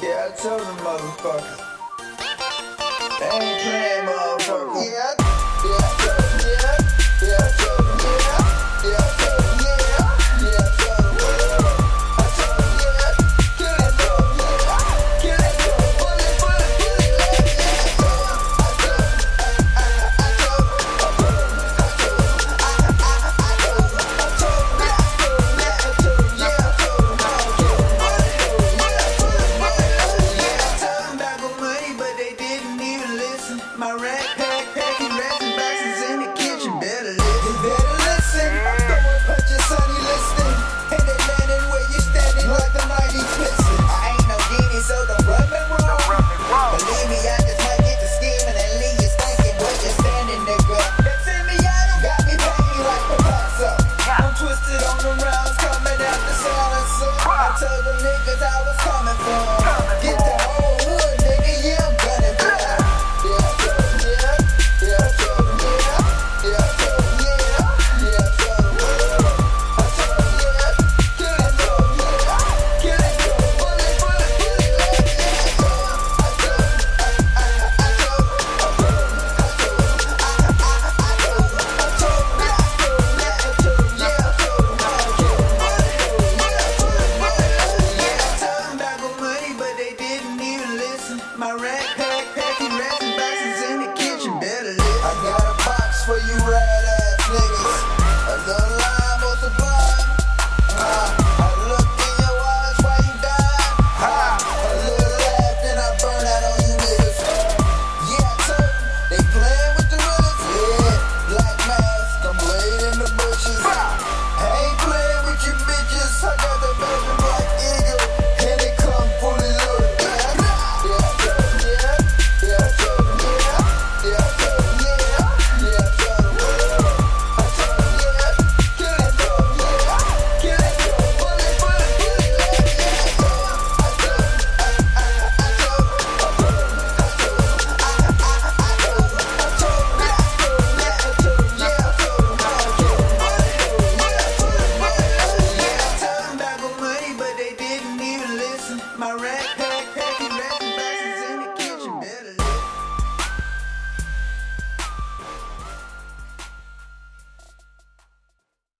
Yeah, I told them motherfuckers. Ain't playing. my packing and boxes in the kitchen. Better listen, better listen. I'm listening. And they where you standing like the I ain't no genie, so don't rub me wrong. Believe me, I just might get and leave you you nigga. Me, I don't got me like Picasso. I'm twisted on the rounds, coming out the silence. I'm them alright. Hey, hey, hey.